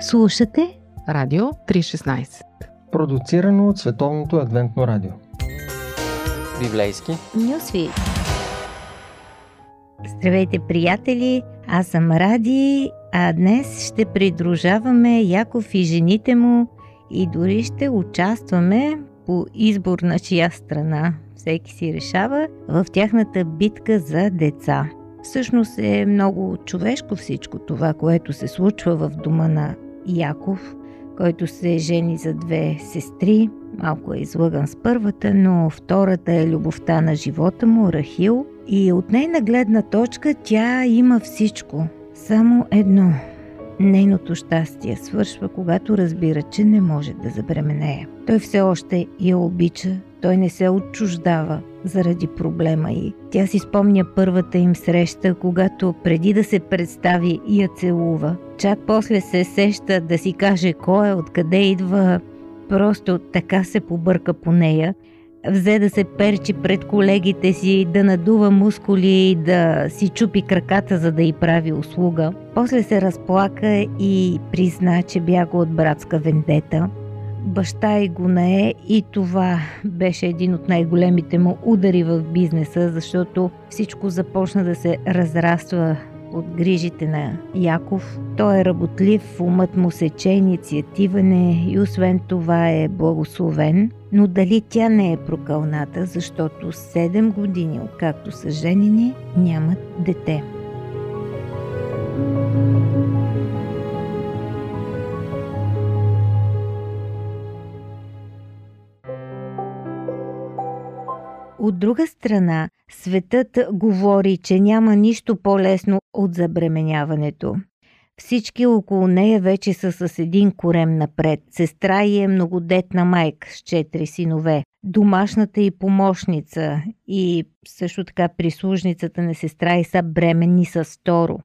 Слушате Радио 316 Продуцирано от Световното адвентно радио Библейски Нюсви Здравейте, приятели! Аз съм Ради, а днес ще придружаваме Яков и жените му и дори ще участваме по избор на чия страна всеки си решава в тяхната битка за деца. Всъщност е много човешко всичко това, което се случва в дома на Яков, който се жени за две сестри. Малко е излъган с първата, но втората е любовта на живота му, Рахил. И от нейна гледна точка тя има всичко. Само едно. Нейното щастие свършва, когато разбира, че не може да забременее. Той все още я обича, той не се отчуждава заради проблема й. Тя си спомня първата им среща, когато преди да се представи я целува. Чак после се сеща да си каже кой е, откъде идва. Просто така се побърка по нея. Взе да се перчи пред колегите си, да надува мускули и да си чупи краката, за да й прави услуга. После се разплака и призна, че бяга от братска вендета – баща и го нае и това беше един от най-големите му удари в бизнеса, защото всичко започна да се разраства от грижите на Яков. Той е работлив, умът му сече, инициативен е и освен това е благословен. Но дали тя не е прокълната, защото 7 години, откакто са женени, нямат дете. От друга страна, светът говори, че няма нищо по-лесно от забременяването. Всички около нея вече са с един корем напред. Сестра й е многодетна майка с четири синове. Домашната и помощница и също така прислужницата на сестра й са бременни с второ.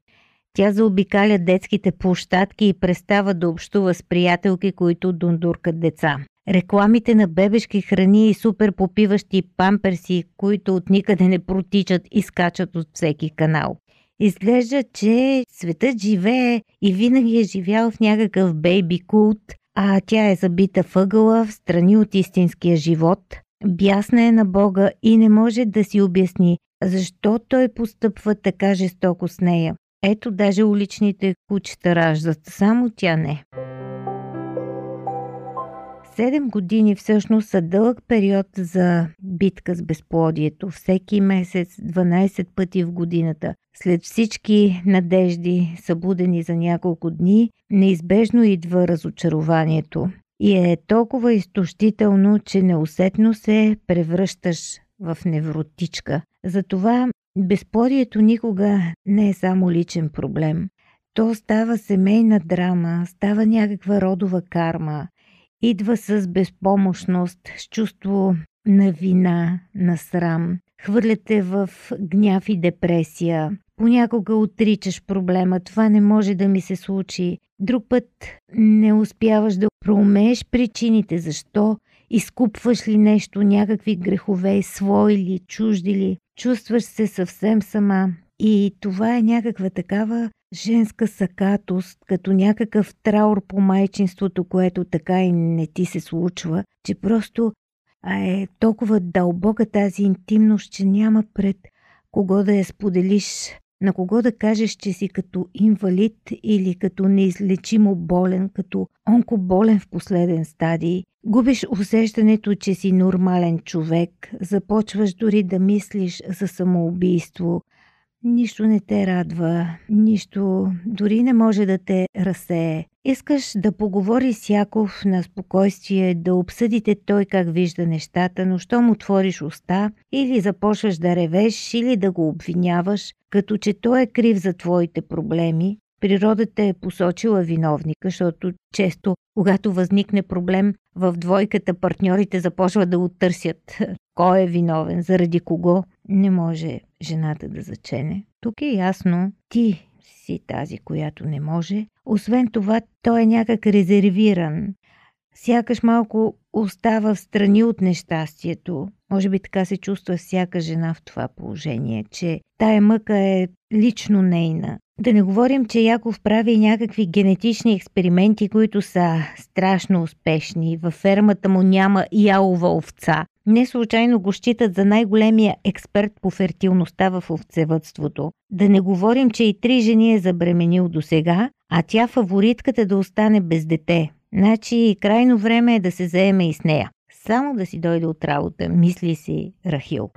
Тя заобикаля детските площадки и престава да общува с приятелки, които дундуркат деца. Рекламите на бебешки храни и супер попиващи памперси, които от никъде не протичат и скачат от всеки канал. Изглежда, че светът живее и винаги е живял в някакъв бейби култ, а тя е забита въгъла в страни от истинския живот. Бясна е на Бога и не може да си обясни защо той постъпва така жестоко с нея. Ето даже уличните кучета раждат, само тя не. Седем години всъщност са дълъг период за битка с безплодието. Всеки месец, 12 пъти в годината. След всички надежди, събудени за няколко дни, неизбежно идва разочарованието. И е толкова изтощително, че неусетно се превръщаш в невротичка. Затова безплодието никога не е само личен проблем. То става семейна драма, става някаква родова карма – идва с безпомощност, с чувство на вина, на срам. Хвърляте в гняв и депресия. Понякога отричаш проблема. Това не може да ми се случи. Друг път не успяваш да проумееш причините. Защо? Изкупваш ли нещо, някакви грехове, свои ли, чужди ли? Чувстваш се съвсем сама. И това е някаква такава женска сакатост, като някакъв траур по майчинството, което така и не ти се случва, че просто а е толкова дълбока тази интимност, че няма пред кого да я споделиш, на кого да кажеш, че си като инвалид или като неизлечимо болен, като онкоболен в последен стадий. Губиш усещането, че си нормален човек, започваш дори да мислиш за самоубийство, Нищо не те радва, нищо дори не може да те разсее. Искаш да поговори с Яков на спокойствие, да обсъдите той как вижда нещата, но щом отвориш уста, или започваш да ревеш, или да го обвиняваш, като че той е крив за твоите проблеми, природата е посочила виновника, защото често, когато възникне проблем в двойката, партньорите започват да оттърсят кой е виновен, заради кого не може жената да зачене. Тук е ясно, ти си тази, която не може. Освен това, той е някак резервиран. Сякаш малко остава в страни от нещастието. Може би така се чувства всяка жена в това положение, че тая мъка е лично нейна. Да не говорим, че Яков прави някакви генетични експерименти, които са страшно успешни. Във фермата му няма ялова овца. Не случайно го считат за най-големия експерт по фертилността в овцевътството. Да не говорим, че и три жени е забременил до сега, а тя фаворитката да остане без дете. Значи крайно време е да се заеме и с нея. Само да си дойде от работа, мисли си Рахил.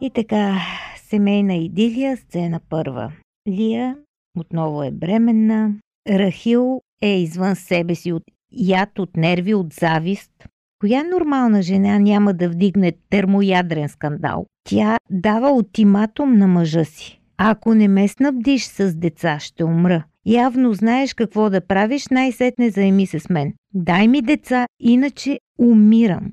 И така, семейна идилия, сцена първа. Лия отново е бременна. Рахил е извън себе си от яд, от нерви, от завист. Коя нормална жена няма да вдигне термоядрен скандал? Тя дава ултиматум на мъжа си. Ако не ме снабдиш с деца, ще умра. Явно знаеш какво да правиш, най-сетне заеми се с мен. Дай ми деца, иначе умирам.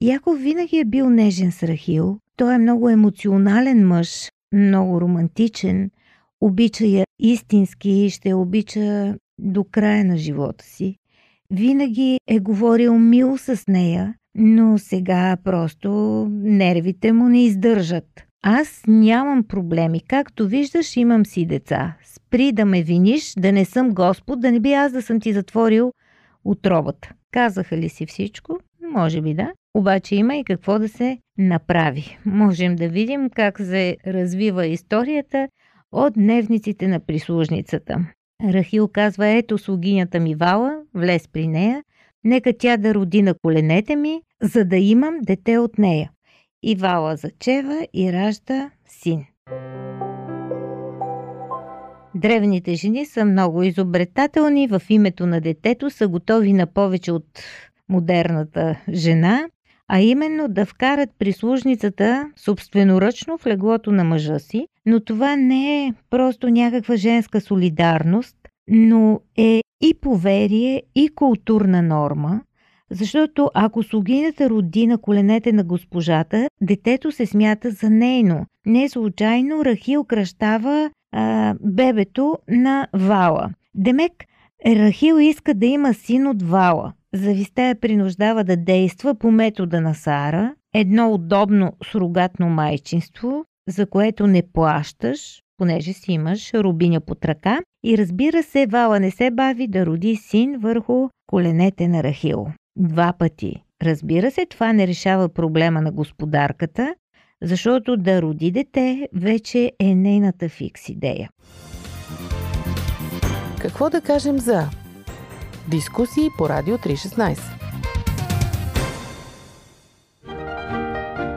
Яков винаги е бил нежен с Рахил. Той е много емоционален мъж, много романтичен, обича я истински и ще обича до края на живота си. Винаги е говорил мил с нея, но сега просто нервите му не издържат. Аз нямам проблеми. Както виждаш, имам си деца. Спри да ме виниш, да не съм Господ, да не би аз да съм ти затворил отробата. Казаха ли си всичко? Може би да. Обаче има и какво да се направи. Можем да видим как се развива историята от дневниците на прислужницата. Рахил казва, ето слугинята ми Вала, влез при нея, нека тя да роди на коленете ми, за да имам дете от нея. И Вала зачева и ражда син. Древните жени са много изобретателни, в името на детето са готови на повече от модерната жена, а именно да вкарат прислужницата собственоръчно в леглото на мъжа си, но това не е просто някаква женска солидарност, но е и поверие, и културна норма, защото ако слугинята роди на коленете на госпожата, детето се смята за нейно. Не случайно Рахил кръщава бебето на Вала. Демек, Рахил иска да има син от Вала. Зависта я принуждава да действа по метода на Сара, едно удобно сурогатно майчинство, за което не плащаш, понеже си имаш рубиня под ръка и разбира се, Вала не се бави да роди син върху коленете на Рахил. Два пъти. Разбира се, това не решава проблема на господарката, защото да роди дете вече е нейната фикс идея. Какво да кажем за дискусии по Радио 316?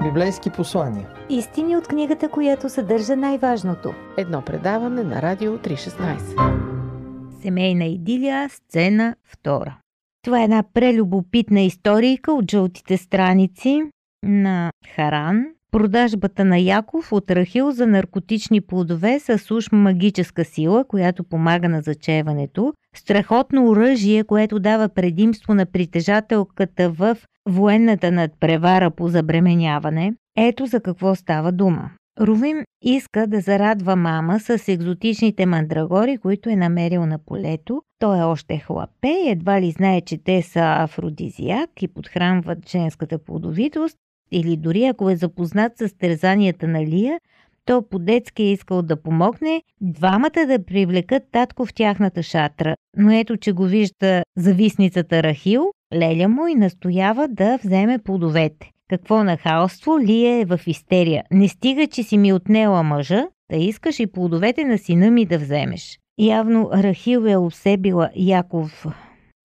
Библейски послания. Истини от книгата, която съдържа най-важното. Едно предаване на Радио 316. Семейна идилия, сцена втора. Това е една прелюбопитна историйка от жълтите страници на Харан, Продажбата на Яков от Рахил за наркотични плодове с уж магическа сила, която помага на зачеването, страхотно оръжие, което дава предимство на притежателката в военната надпревара по забременяване. Ето за какво става дума. Рувим иска да зарадва мама с екзотичните мандрагори, които е намерил на полето. Той е още хлапе едва ли знае, че те са афродизиак и подхранват женската плодовитост, или дори ако е запознат с тързанията на Лия, то по-детски е искал да помогне двамата да привлекат татко в тяхната шатра. Но ето, че го вижда зависницата Рахил, леля му и настоява да вземе плодовете. Какво нахалство, Лия е в истерия. Не стига, че си ми отнела мъжа, да искаш и плодовете на сина ми да вземеш. Явно Рахил е усебила Яков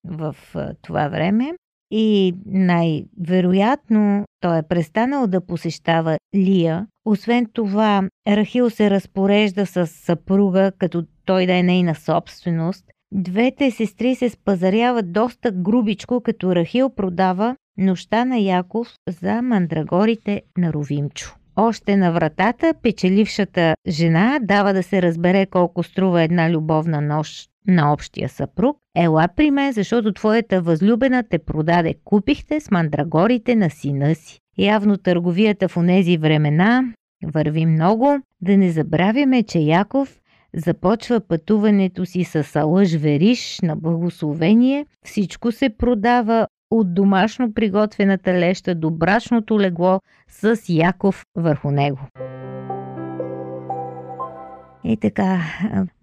в това време и най-вероятно той е престанал да посещава Лия. Освен това, Рахил се разпорежда с съпруга, като той да е нейна собственост. Двете сестри се спазаряват доста грубичко, като Рахил продава нощта на Яков за мандрагорите на Ровимчо. Още на вратата печелившата жена дава да се разбере колко струва една любовна нощ на общия съпруг. Ела при мен, защото твоята възлюбена те продаде. Купихте с мандрагорите на сина си. Явно търговията в онези времена върви много. Да не забравяме, че Яков започва пътуването си с алъж вериш на благословение. Всичко се продава от домашно приготвената леща до брачното легло с Яков върху него. И така,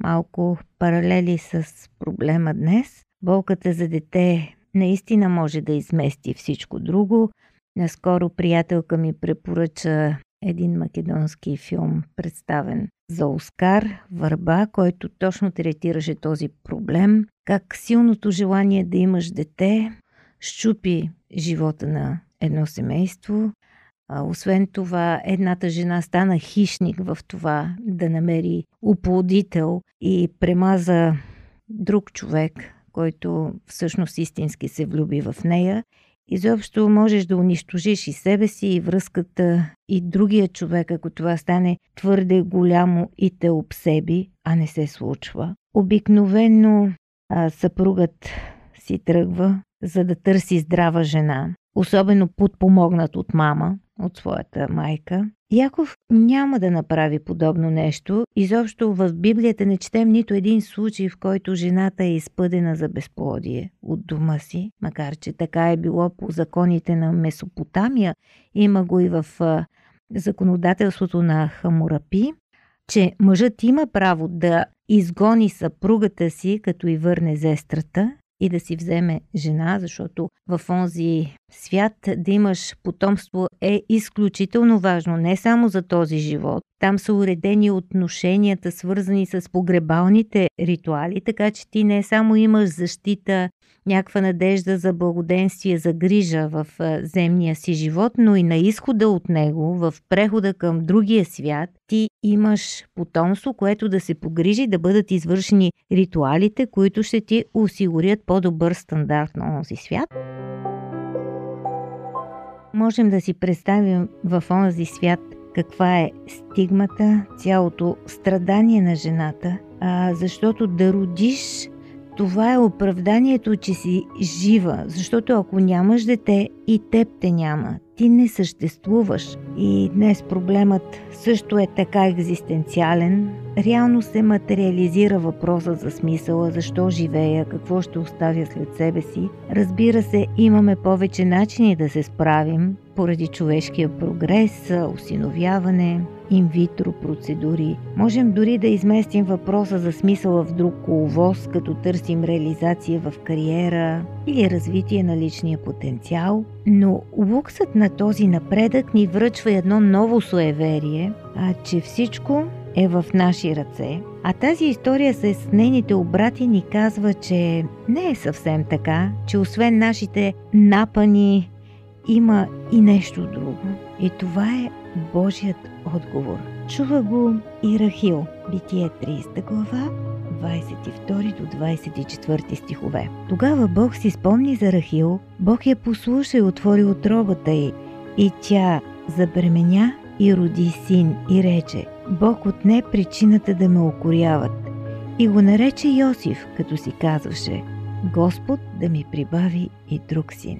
малко паралели с проблема днес. Болката за дете наистина може да измести всичко друго. Наскоро приятелка ми препоръча един македонски филм, представен за Оскар, Върба, който точно третираше този проблем, как силното желание да имаш дете щупи живота на едно семейство. Освен това, едната жена стана хищник в това да намери уплодител и премаза друг човек, който всъщност истински се влюби в нея Изобщо можеш да унищожиш и себе си, и връзката, и другия човек, ако това стане твърде голямо и те обсеби, а не се случва. Обикновено а, съпругът си тръгва, за да търси здрава жена, особено подпомогнат от мама, от своята майка. Яков няма да направи подобно нещо. Изобщо в Библията не четем нито един случай, в който жената е изпъдена за безплодие от дома си, макар че така е било по законите на Месопотамия. Има го и в законодателството на Хамурапи, че мъжът има право да изгони съпругата си, като и върне зестрата, и да си вземе жена, защото в онзи свят да имаш потомство е изключително важно, не само за този живот. Там са уредени отношенията, свързани с погребалните ритуали, така че ти не само имаш защита, някаква надежда за благоденствие, за грижа в земния си живот, но и на изхода от него, в прехода към другия свят, ти имаш потомство, което да се погрижи да бъдат извършени ритуалите, които ще ти осигурят по-добър стандарт на този свят. Можем да си представим в онзи свят каква е стигмата, цялото страдание на жената, а, защото да родиш това е оправданието, че си жива, защото ако нямаш дете, и теб те няма. Ти не съществуваш. И днес проблемът също е така екзистенциален. Реално се материализира въпроса за смисъла, защо живея, какво ще оставя след себе си. Разбира се, имаме повече начини да се справим, поради човешкия прогрес, осиновяване, инвитро процедури. Можем дори да изместим въпроса за смисъла в друг коловоз, като търсим реализация в кариера или развитие на личния потенциал, но луксът на този напредък ни връчва едно ново суеверие, а че всичко е в наши ръце. А тази история с нейните обрати ни казва, че не е съвсем така, че освен нашите напани има и нещо друго. И това е Божият отговор. Чува го и Рахил, Битие 30 глава, 22 до 24 стихове. Тогава Бог си спомни за Рахил, Бог я послуша и отвори отробата й, и тя забременя и роди син и рече, Бог отне причината да ме окоряват. И го нарече Йосиф, като си казваше, Господ да ми прибави и друг син.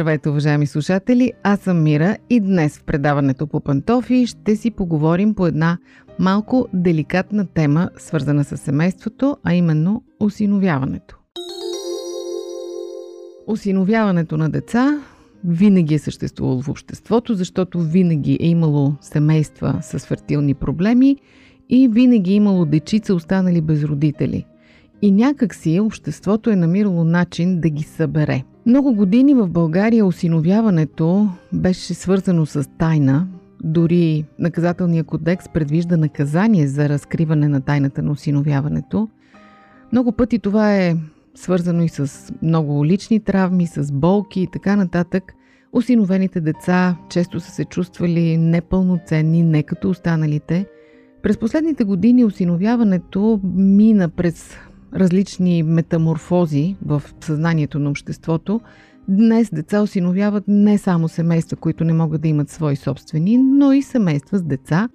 Здравейте, уважаеми слушатели! Аз съм Мира и днес в предаването по пантофи ще си поговорим по една малко деликатна тема, свързана с семейството, а именно осиновяването. Осиновяването на деца винаги е съществувало в обществото, защото винаги е имало семейства с фертилни проблеми и винаги е имало дечица останали без родители. И някак си обществото е намирало начин да ги събере. Много години в България осиновяването беше свързано с тайна. Дори наказателният кодекс предвижда наказание за разкриване на тайната на осиновяването. Много пъти това е свързано и с много лични травми, с болки и така нататък. Осиновените деца често са се чувствали непълноценни, не като останалите. През последните години осиновяването мина през различни метаморфози в съзнанието на обществото. Днес деца осиновяват не само семейства, които не могат да имат свои собствени, но и семейства с деца,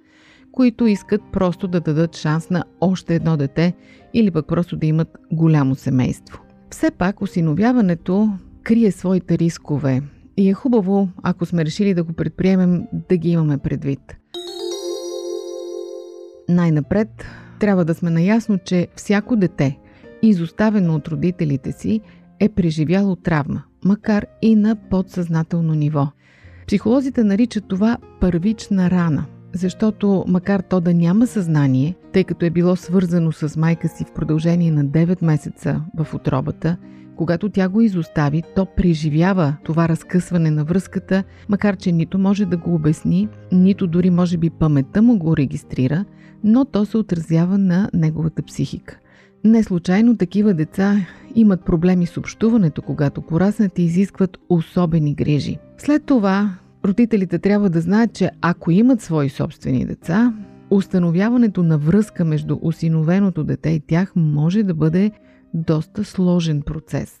които искат просто да дадат шанс на още едно дете или пък просто да имат голямо семейство. Все пак осиновяването крие своите рискове и е хубаво, ако сме решили да го предприемем, да ги имаме предвид. Най-напред трябва да сме наясно, че всяко дете, изоставено от родителите си, е преживяло травма, макар и на подсъзнателно ниво. Психолозите наричат това първична рана, защото макар то да няма съзнание, тъй като е било свързано с майка си в продължение на 9 месеца в отробата, когато тя го изостави, то преживява това разкъсване на връзката, макар че нито може да го обясни, нито дори може би паметта му го регистрира, но то се отразява на неговата психика. Не случайно такива деца имат проблеми с общуването, когато пораснат и изискват особени грижи. След това родителите трябва да знаят, че ако имат свои собствени деца, установяването на връзка между осиновеното дете и тях може да бъде доста сложен процес.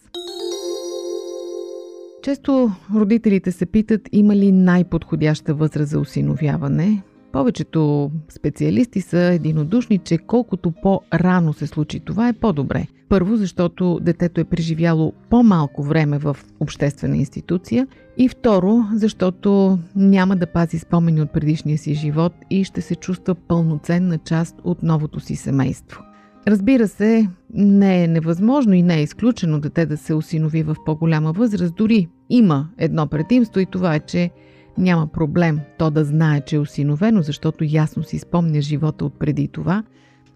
Често родителите се питат има ли най-подходяща възраст за осиновяване. Повечето специалисти са единодушни, че колкото по-рано се случи това е по-добре. Първо, защото детето е преживяло по-малко време в обществена институция и второ, защото няма да пази спомени от предишния си живот и ще се чувства пълноценна част от новото си семейство. Разбира се, не е невъзможно и не е изключено дете да се осинови в по-голяма възраст. Дори има едно предимство и това е, че няма проблем то да знае, че е осиновено, защото ясно си спомня живота от преди това.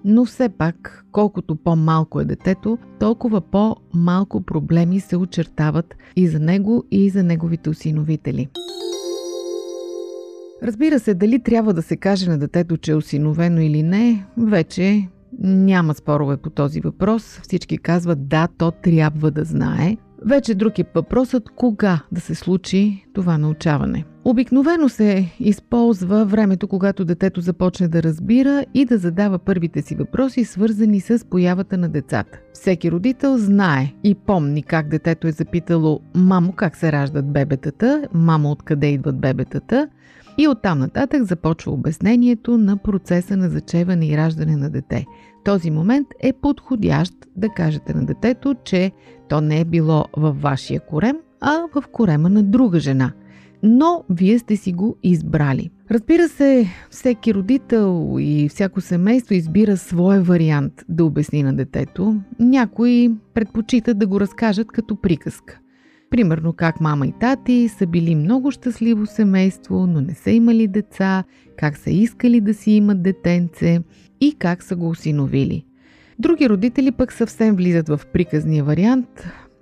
Но все пак, колкото по-малко е детето, толкова по-малко проблеми се очертават и за него, и за неговите осиновители. Разбира се, дали трябва да се каже на детето, че е осиновено или не, вече няма спорове по този въпрос. Всички казват да, то трябва да знае. Вече друг е въпросът кога да се случи това научаване. Обикновено се използва времето, когато детето започне да разбира и да задава първите си въпроси, свързани с появата на децата. Всеки родител знае и помни как детето е запитало мамо как се раждат бебетата, мамо откъде идват бебетата, и оттам нататък започва обяснението на процеса на зачеване и раждане на дете. Този момент е подходящ да кажете на детето, че то не е било във вашия корем, а в корема на друга жена. Но вие сте си го избрали. Разбира се, всеки родител и всяко семейство избира своя вариант да обясни на детето. Някои предпочитат да го разкажат като приказка. Примерно как мама и тати са били много щастливо семейство, но не са имали деца, как са искали да си имат детенце и как са го осиновили. Други родители пък съвсем влизат в приказния вариант,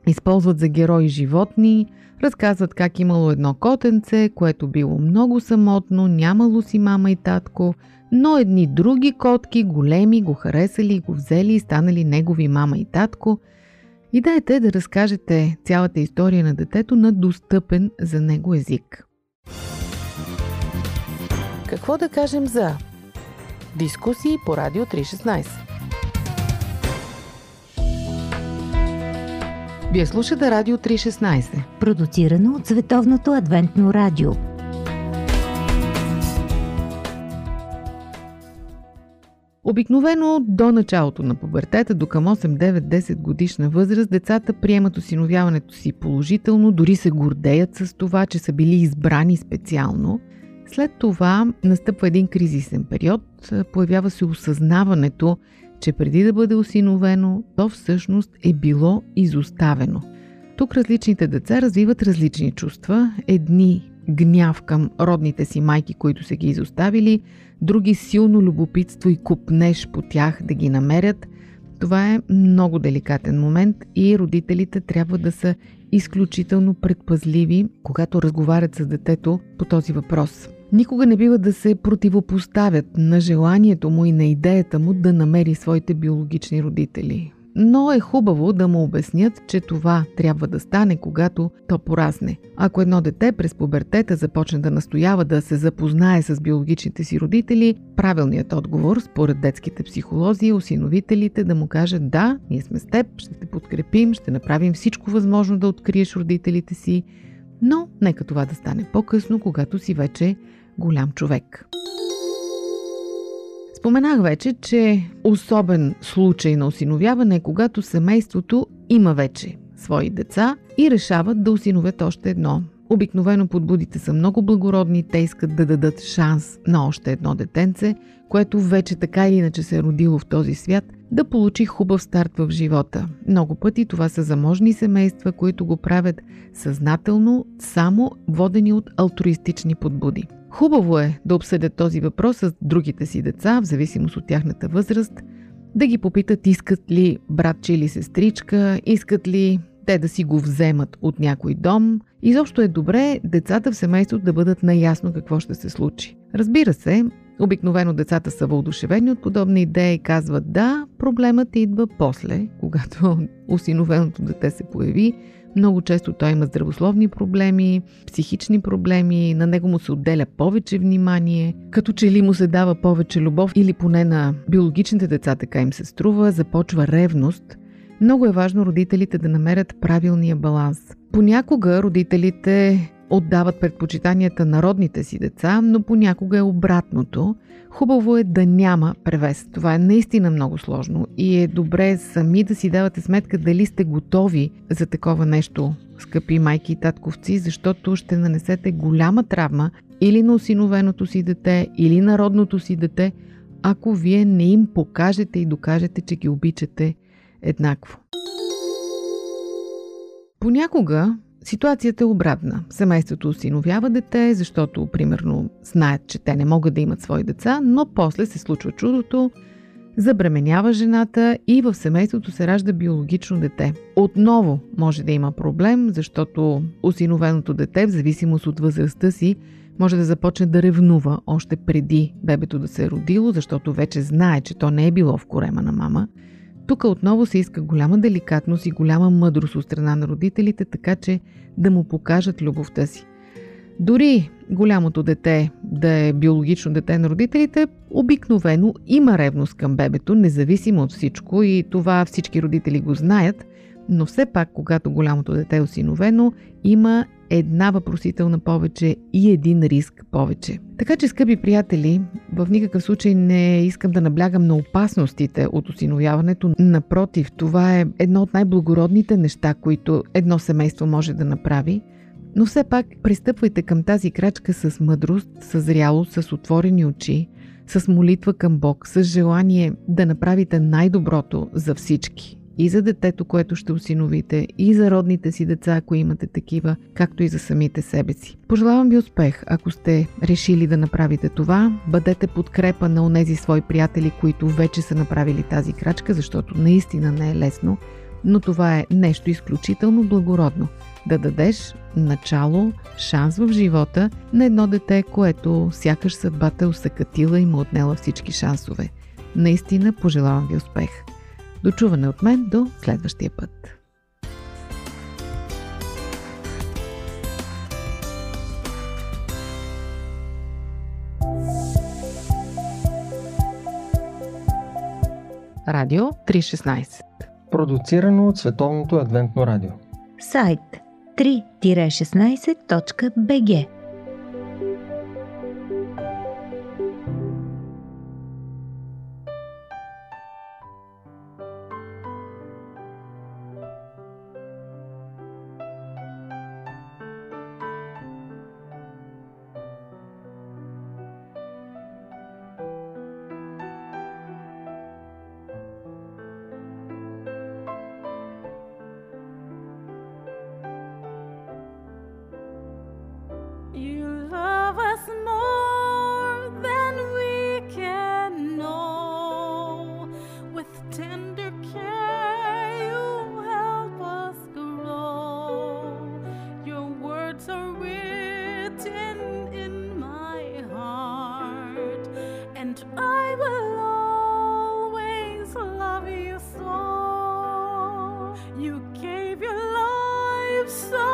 използват за герои животни, разказват как имало едно котенце, което било много самотно, нямало си мама и татко, но едни други котки, големи, го харесали, го взели и станали негови мама и татко – Идеята е да разкажете цялата история на детето на достъпен за него език. Какво да кажем за дискусии по Радио 316? Вие слушате Радио 316, продуцирано от Световното адвентно радио. Обикновено до началото на пубертета, до към 8-9-10 годишна възраст, децата приемат осиновяването си положително, дори се гордеят с това, че са били избрани специално. След това настъпва един кризисен период, появява се осъзнаването, че преди да бъде осиновено, то всъщност е било изоставено. Тук различните деца развиват различни чувства. Едни гняв към родните си майки, които са ги изоставили, други силно любопитство и купнеш по тях да ги намерят. Това е много деликатен момент и родителите трябва да са изключително предпазливи, когато разговарят с детето по този въпрос. Никога не бива да се противопоставят на желанието му и на идеята му да намери своите биологични родители но е хубаво да му обяснят, че това трябва да стане, когато то порасне. Ако едно дете през пубертета започне да настоява да се запознае с биологичните си родители, правилният отговор, според детските психолози и осиновителите, да му кажат да, ние сме с теб, ще те подкрепим, ще направим всичко възможно да откриеш родителите си, но нека това да стане по-късно, когато си вече голям човек. Споменах вече, че особен случай на осиновяване е когато семейството има вече свои деца и решават да осиновят още едно. Обикновено подбудите са много благородни, те искат да дадат шанс на още едно детенце, което вече така или иначе се е родило в този свят, да получи хубав старт в живота. Много пъти това са заможни семейства, които го правят съзнателно, само водени от алтруистични подбуди. Хубаво е да обсъдят този въпрос с другите си деца, в зависимост от тяхната възраст, да ги попитат искат ли братче или сестричка, искат ли те да си го вземат от някой дом. Изобщо е добре децата в семейството да бъдат наясно какво ще се случи. Разбира се, обикновено децата са въодушевени от подобни идеи и казват да, проблемът идва после, когато осиновеното дете се появи, много често той има здравословни проблеми, психични проблеми, на него му се отделя повече внимание, като че ли му се дава повече любов или поне на биологичните деца така им се струва, започва ревност. Много е важно родителите да намерят правилния баланс. Понякога родителите отдават предпочитанията на родните си деца, но понякога е обратното. Хубаво е да няма превес. Това е наистина много сложно и е добре сами да си давате сметка дали сте готови за такова нещо, скъпи майки и татковци, защото ще нанесете голяма травма или на осиновеното си дете, или на родното си дете, ако вие не им покажете и докажете, че ги обичате еднакво. Понякога Ситуацията е обратна. Семейството осиновява дете, защото, примерно, знаят, че те не могат да имат свои деца, но после се случва чудото, забременява жената и в семейството се ражда биологично дете. Отново може да има проблем, защото осиновеното дете, в зависимост от възрастта си, може да започне да ревнува още преди бебето да се е родило, защото вече знае, че то не е било в корема на мама – тук отново се иска голяма деликатност и голяма мъдрост от страна на родителите, така че да му покажат любовта си. Дори голямото дете да е биологично дете на родителите, обикновено има ревност към бебето, независимо от всичко и това всички родители го знаят, но все пак, когато голямото дете е осиновено, има една въпросителна повече и един риск повече. Така че, скъпи приятели, в никакъв случай не искам да наблягам на опасностите от осиновяването. Напротив, това е едно от най-благородните неща, които едно семейство може да направи. Но все пак пристъпвайте към тази крачка с мъдрост, с зрялост, с отворени очи, с молитва към Бог, с желание да направите най-доброто за всички и за детето, което ще осиновите, и за родните си деца, ако имате такива, както и за самите себе си. Пожелавам ви успех, ако сте решили да направите това. Бъдете подкрепа на онези свои приятели, които вече са направили тази крачка, защото наистина не е лесно, но това е нещо изключително благородно. Да дадеш начало, шанс в живота на едно дете, което сякаш съдбата е усъкатила и му отнела всички шансове. Наистина пожелавам ви успех! Дочуване от мен до следващия път. Радио 316 Продуцирано от Световното адвентно радио. Сайт 3-16.bg You gave your life so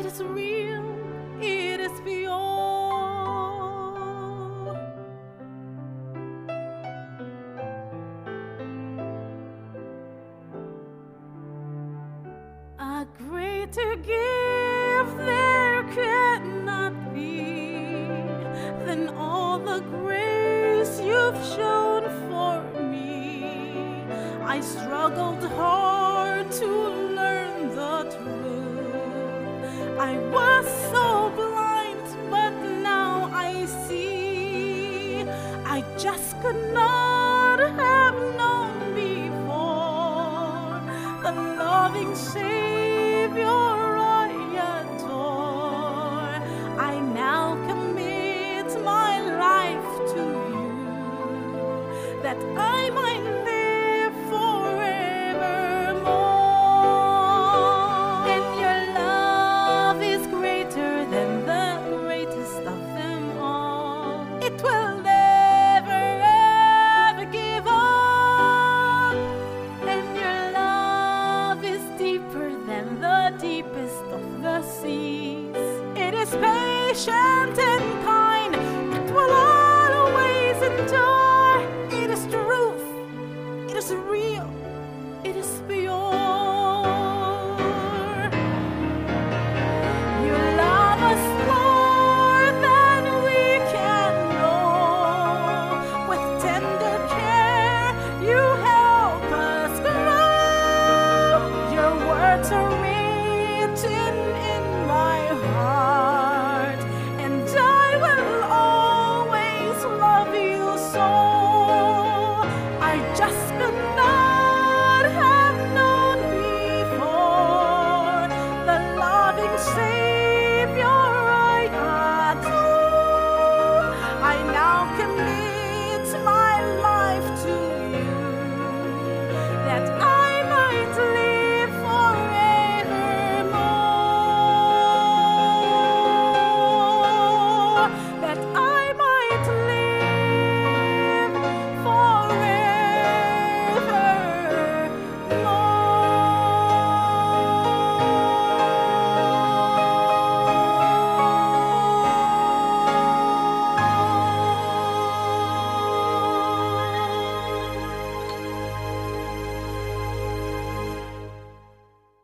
It is real, it is pure. A greater gift.